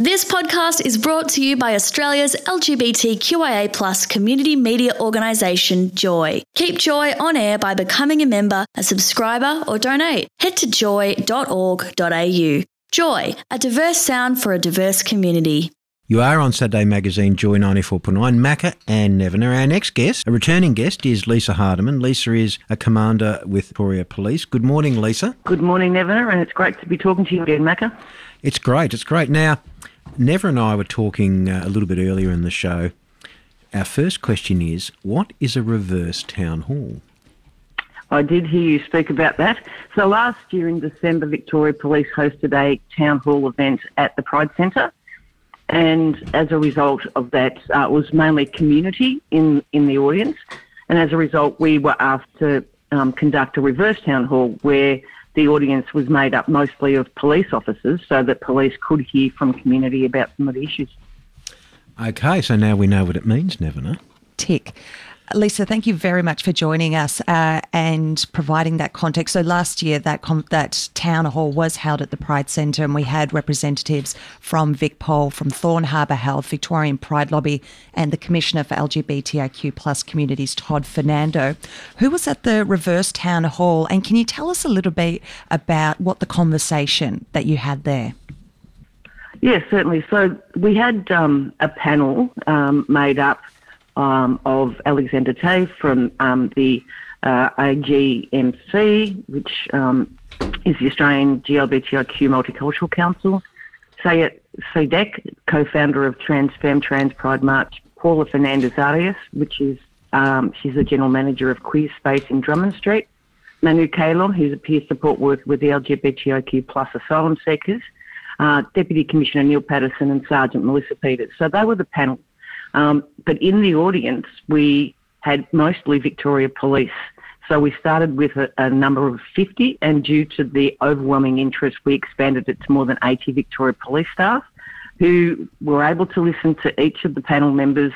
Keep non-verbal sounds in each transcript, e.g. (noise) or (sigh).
This podcast is brought to you by Australia's LGBTQIA plus community media organisation, Joy. Keep Joy on air by becoming a member, a subscriber, or donate. Head to joy.org.au. Joy, a diverse sound for a diverse community. You are on Saturday Magazine Joy 94.9. Macca and Nevena. Our next guest, a returning guest, is Lisa Hardiman. Lisa is a commander with Victoria Police. Good morning, Lisa. Good morning, Nevena, and it's great to be talking to you again, Macca. It's great. It's great. Now, Neva and I were talking uh, a little bit earlier in the show. Our first question is what is a reverse town hall? I did hear you speak about that. So last year in December, Victoria Police hosted a town hall event at the Pride Centre. And as a result of that, uh, it was mainly community in, in the audience. And as a result, we were asked to um, conduct a reverse town hall where the audience was made up mostly of police officers so that police could hear from community about some of the issues. Okay, so now we know what it means, Nevena. Tick. Lisa, thank you very much for joining us uh, and providing that context. So last year, that com- that town hall was held at the Pride Centre, and we had representatives from VicPol, from Thorn Harbour Health, Victorian Pride Lobby, and the Commissioner for LGBTIQ plus communities, Todd Fernando, who was at the reverse town hall. And can you tell us a little bit about what the conversation that you had there? Yes, certainly. So we had um, a panel um, made up um, of Alexander Tay from um, the uh, AGMC, which um, is the Australian GLBTIQ Multicultural Council, Sayet Sidek, co-founder of Trans Femme Trans Pride March, Paula Fernandez Arias, which is um, she's the general manager of Queer Space in Drummond Street, Manu Kalon, who's a peer support worker with the LGBTIQ plus asylum seekers, uh, Deputy Commissioner Neil Patterson and Sergeant Melissa Peters. So they were the panel um, but in the audience, we had mostly Victoria Police. So we started with a, a, number of 50, and due to the overwhelming interest, we expanded it to more than 80 Victoria Police staff who were able to listen to each of the panel members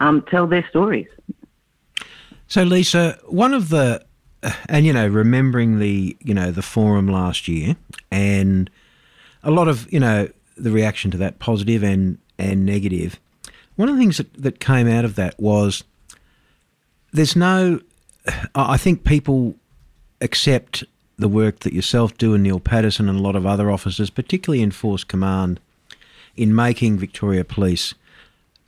um, tell their stories. So, Lisa, one of the, and you know, remembering the, you know, the forum last year, and a lot of, you know, the reaction to that positive and and negative. One of the things that, that came out of that was there's no, I think people accept the work that yourself do and Neil Patterson and a lot of other officers, particularly in Force Command, in making Victoria Police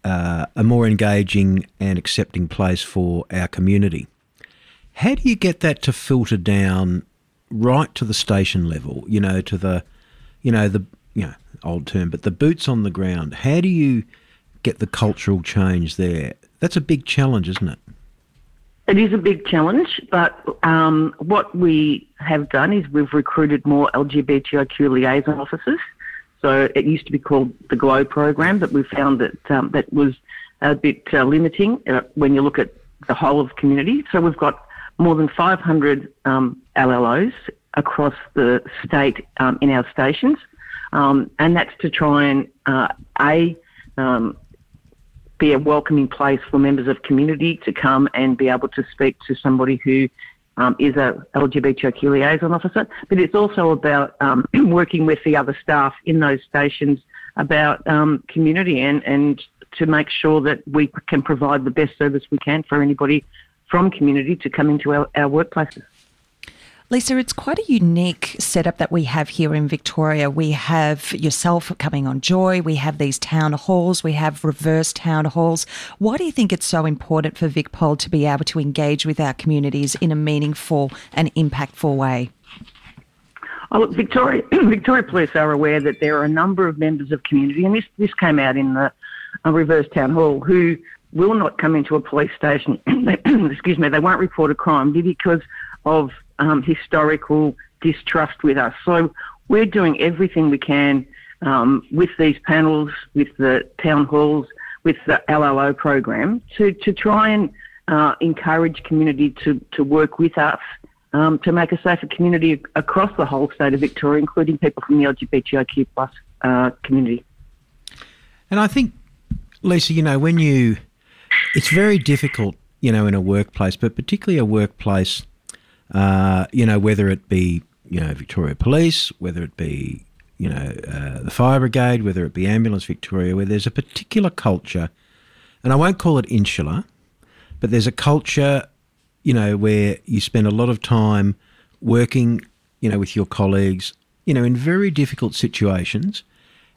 uh, a more engaging and accepting place for our community. How do you get that to filter down right to the station level? You know, to the, you know, the, you know, old term, but the boots on the ground. How do you get the cultural change there? That's a big challenge, isn't it? It is a big challenge, but um, what we have done is we've recruited more LGBTIQ liaison officers. So it used to be called the GLLO program, but we found that um, that was a bit uh, limiting uh, when you look at the whole of community. So we've got more than 500 um, LLOs across the state um, in our stations, um, and that's to try and uh, a um, be a welcoming place for members of community to come and be able to speak to somebody who um, is a LGBTIQ liaison officer, but it's also about um, (clears throat) working with the other staff in those stations about um, community and, and to make sure that we can provide the best service we can for anybody from community to come into our, our workplaces. Lisa, it's quite a unique setup that we have here in Victoria. We have yourself coming on Joy, we have these town halls, we have reverse town halls. Why do you think it's so important for VicPol to be able to engage with our communities in a meaningful and impactful way? Oh, look, Victoria, (clears throat) Victoria Police are aware that there are a number of members of community, and this, this came out in the uh, reverse town hall, who will not come into a police station. (clears throat) excuse me, they won't report a crime because of um, historical distrust with us. So we're doing everything we can um, with these panels, with the town halls, with the LLO program to, to try and uh, encourage community to, to work with us um, to make a safer community across the whole state of Victoria, including people from the LGBTIQ plus uh, community. And I think, Lisa, you know, when you, it's very difficult, you know, in a workplace, but particularly a workplace uh, you know, whether it be, you know, Victoria Police, whether it be, you know, uh, the fire brigade, whether it be Ambulance Victoria, where there's a particular culture, and I won't call it insular, but there's a culture, you know, where you spend a lot of time working, you know, with your colleagues, you know, in very difficult situations.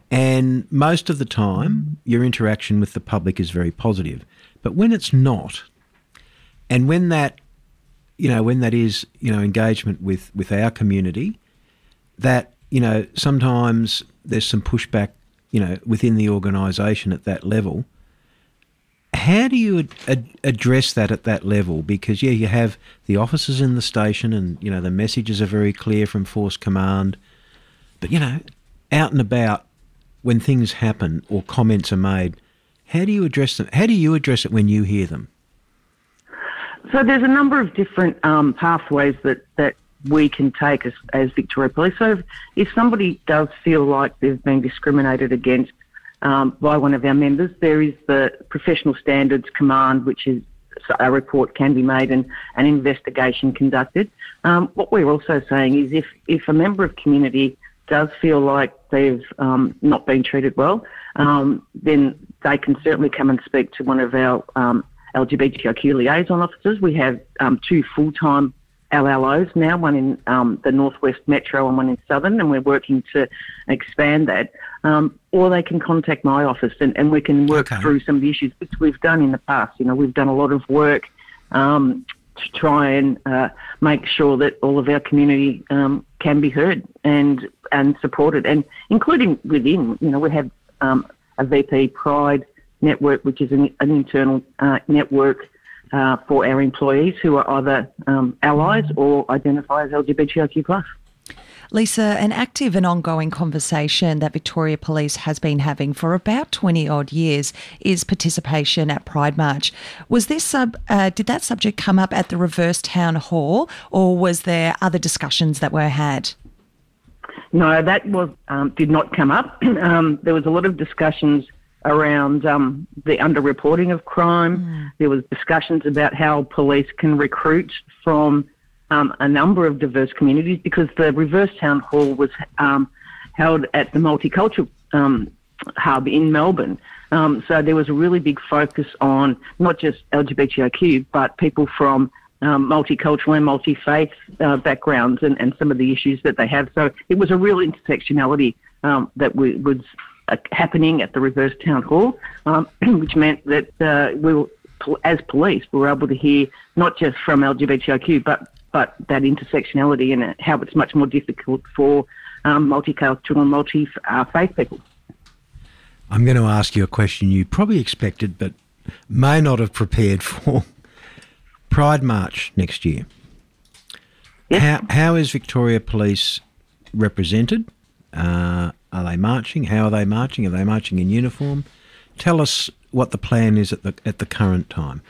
And most of the time, your interaction with the public is very positive. But when it's not, and when that, you know, when that is, you know, engagement with, with our community, that, you know, sometimes there's some pushback, you know, within the organisation at that level. How do you ad- ad- address that at that level? Because, yeah, you have the officers in the station and, you know, the messages are very clear from Force Command. But, you know, out and about, when things happen or comments are made, how do you address them? How do you address it when you hear them? So there's a number of different um, pathways that, that we can take as, as Victoria Police. So if, if somebody does feel like they've been discriminated against um, by one of our members, there is the Professional Standards Command, which is a report can be made and an investigation conducted. Um, what we're also saying is if, if a member of community does feel like they've um, not been treated well, um, then they can certainly come and speak to one of our um, LGBTIQ liaison officers. We have um, two full-time LLOs now, one in um, the Northwest Metro and one in Southern, and we're working to expand that. Um, or they can contact my office and, and we can work Okay. through some of the issues, which we've done in the past. You know, we've done a lot of work um, to try and uh, make sure that all of our community um, can be heard and and supported, and including within. You know, we have um, a VP Pride network, which is an, an internal uh, network uh, for our employees who are either um, allies or identify as LGBTIQ plus. Lisa, an active and ongoing conversation that Victoria Police has been having for about 20 odd years is participation at Pride March. Was this sub, uh, did that subject come up at the reverse town hall or was there other discussions that were had? No, that was um, did not come up. (clears throat) um, there was a lot of discussions around um, the underreporting of crime. There was discussions about how police can recruit from um, a number of diverse communities because the reverse town hall was um, held at the multicultural um, hub in Melbourne. Um, so there was a really big focus on not just LGBTIQ, but people from um, multicultural and multi-faith uh, backgrounds and, and some of the issues that they have. So it was a real intersectionality um, that we, was happening at the reverse town hall, um, (clears throat) which meant that uh, we were, as police, we were able to hear not just from LGBTIQ, but but that intersectionality and how it's much more difficult for um, multicultural and multi-faith people. I'm going to ask you a question you probably expected, but may not have prepared (laughs) for. Pride March next year. Yes. How, how is Victoria Police represented? Uh, are they marching? How are they marching? Are they marching in uniform? Tell us what the plan is at the at the current time.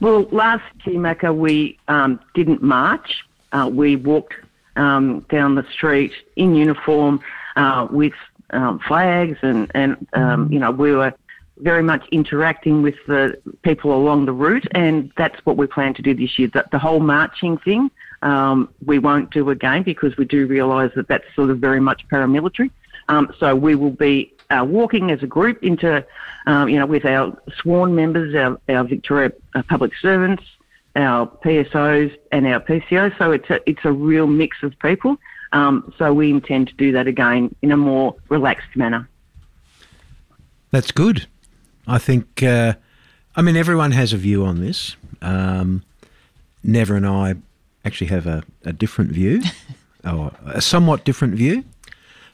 Well, last Macca, we um, didn't march. Uh, we walked um, down the street in uniform uh, with um, flags, and, and um, you know, we were very much interacting with the people along the route, and that's what we plan to do this year. The whole marching thing, um, we won't do again because we do realise that that's sort of very much paramilitary. Um, so we will be uh, walking as a group into, um, you know, with our sworn members, our, our Victoria uh, public servants, our PSOs, and our PCOs. So it's a it's a real mix of people. Um, so we intend to do that again in a more relaxed manner. That's good. I think. Uh, I mean, everyone has a view on this. Um, Never and I actually have a, a different view, (laughs) or a somewhat different view.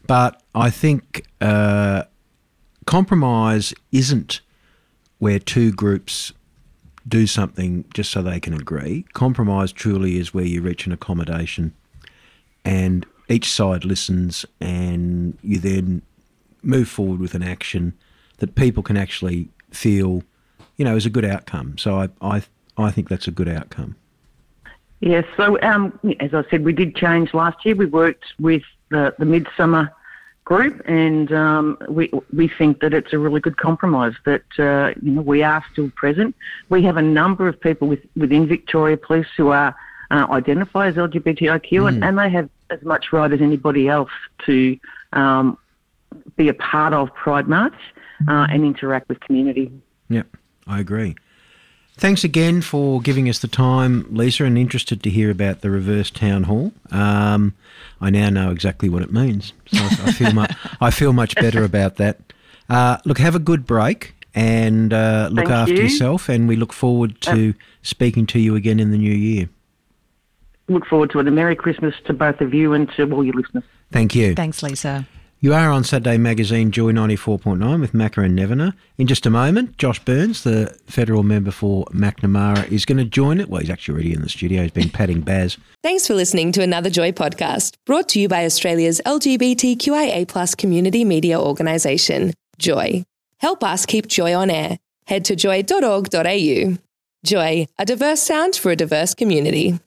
But I think uh, compromise isn't where two groups do something just so they can agree. Compromise truly is where you reach an accommodation and each side listens and you then move forward with an action that people can actually feel, you know, is a good outcome. So I, I, I think that's a good outcome. Yes, so um, as I said, we did change last year. We worked with the, the Midsumma group, and um, we we think that it's a really good compromise. That uh, you know we are still present. We have a number of people with, within Victoria Police who are uh, identify as LGBTIQ, and, and they have as much right as anybody else to um, be a part of Pride March uh, and interact with community. Yep, I agree. Thanks again for giving us the time, Lisa, and interested to hear about the reverse town hall. Um, I now know exactly what it means, so I feel much, (laughs) I feel much better about that. Uh, look, have a good break and uh, look Thank after you. yourself, and we look forward to speaking to you again in the new year. Look forward to it. A Merry Christmas to both of you and to all your listeners. Thank you. Thanks, Lisa. You are on Saturday Magazine Joy 94.9 with Macca and Nevena. In just a moment, Josh Burns, the federal member for Macnamara, is going to join it. Well, he's actually already in the studio. He's been patting Baz. Thanks for listening to another Joy podcast brought to you by Australia's LGBTQIA plus community media organisation, Joy. Help us keep Joy on air. Head to joy.org.au. Joy, a diverse sound for a diverse community.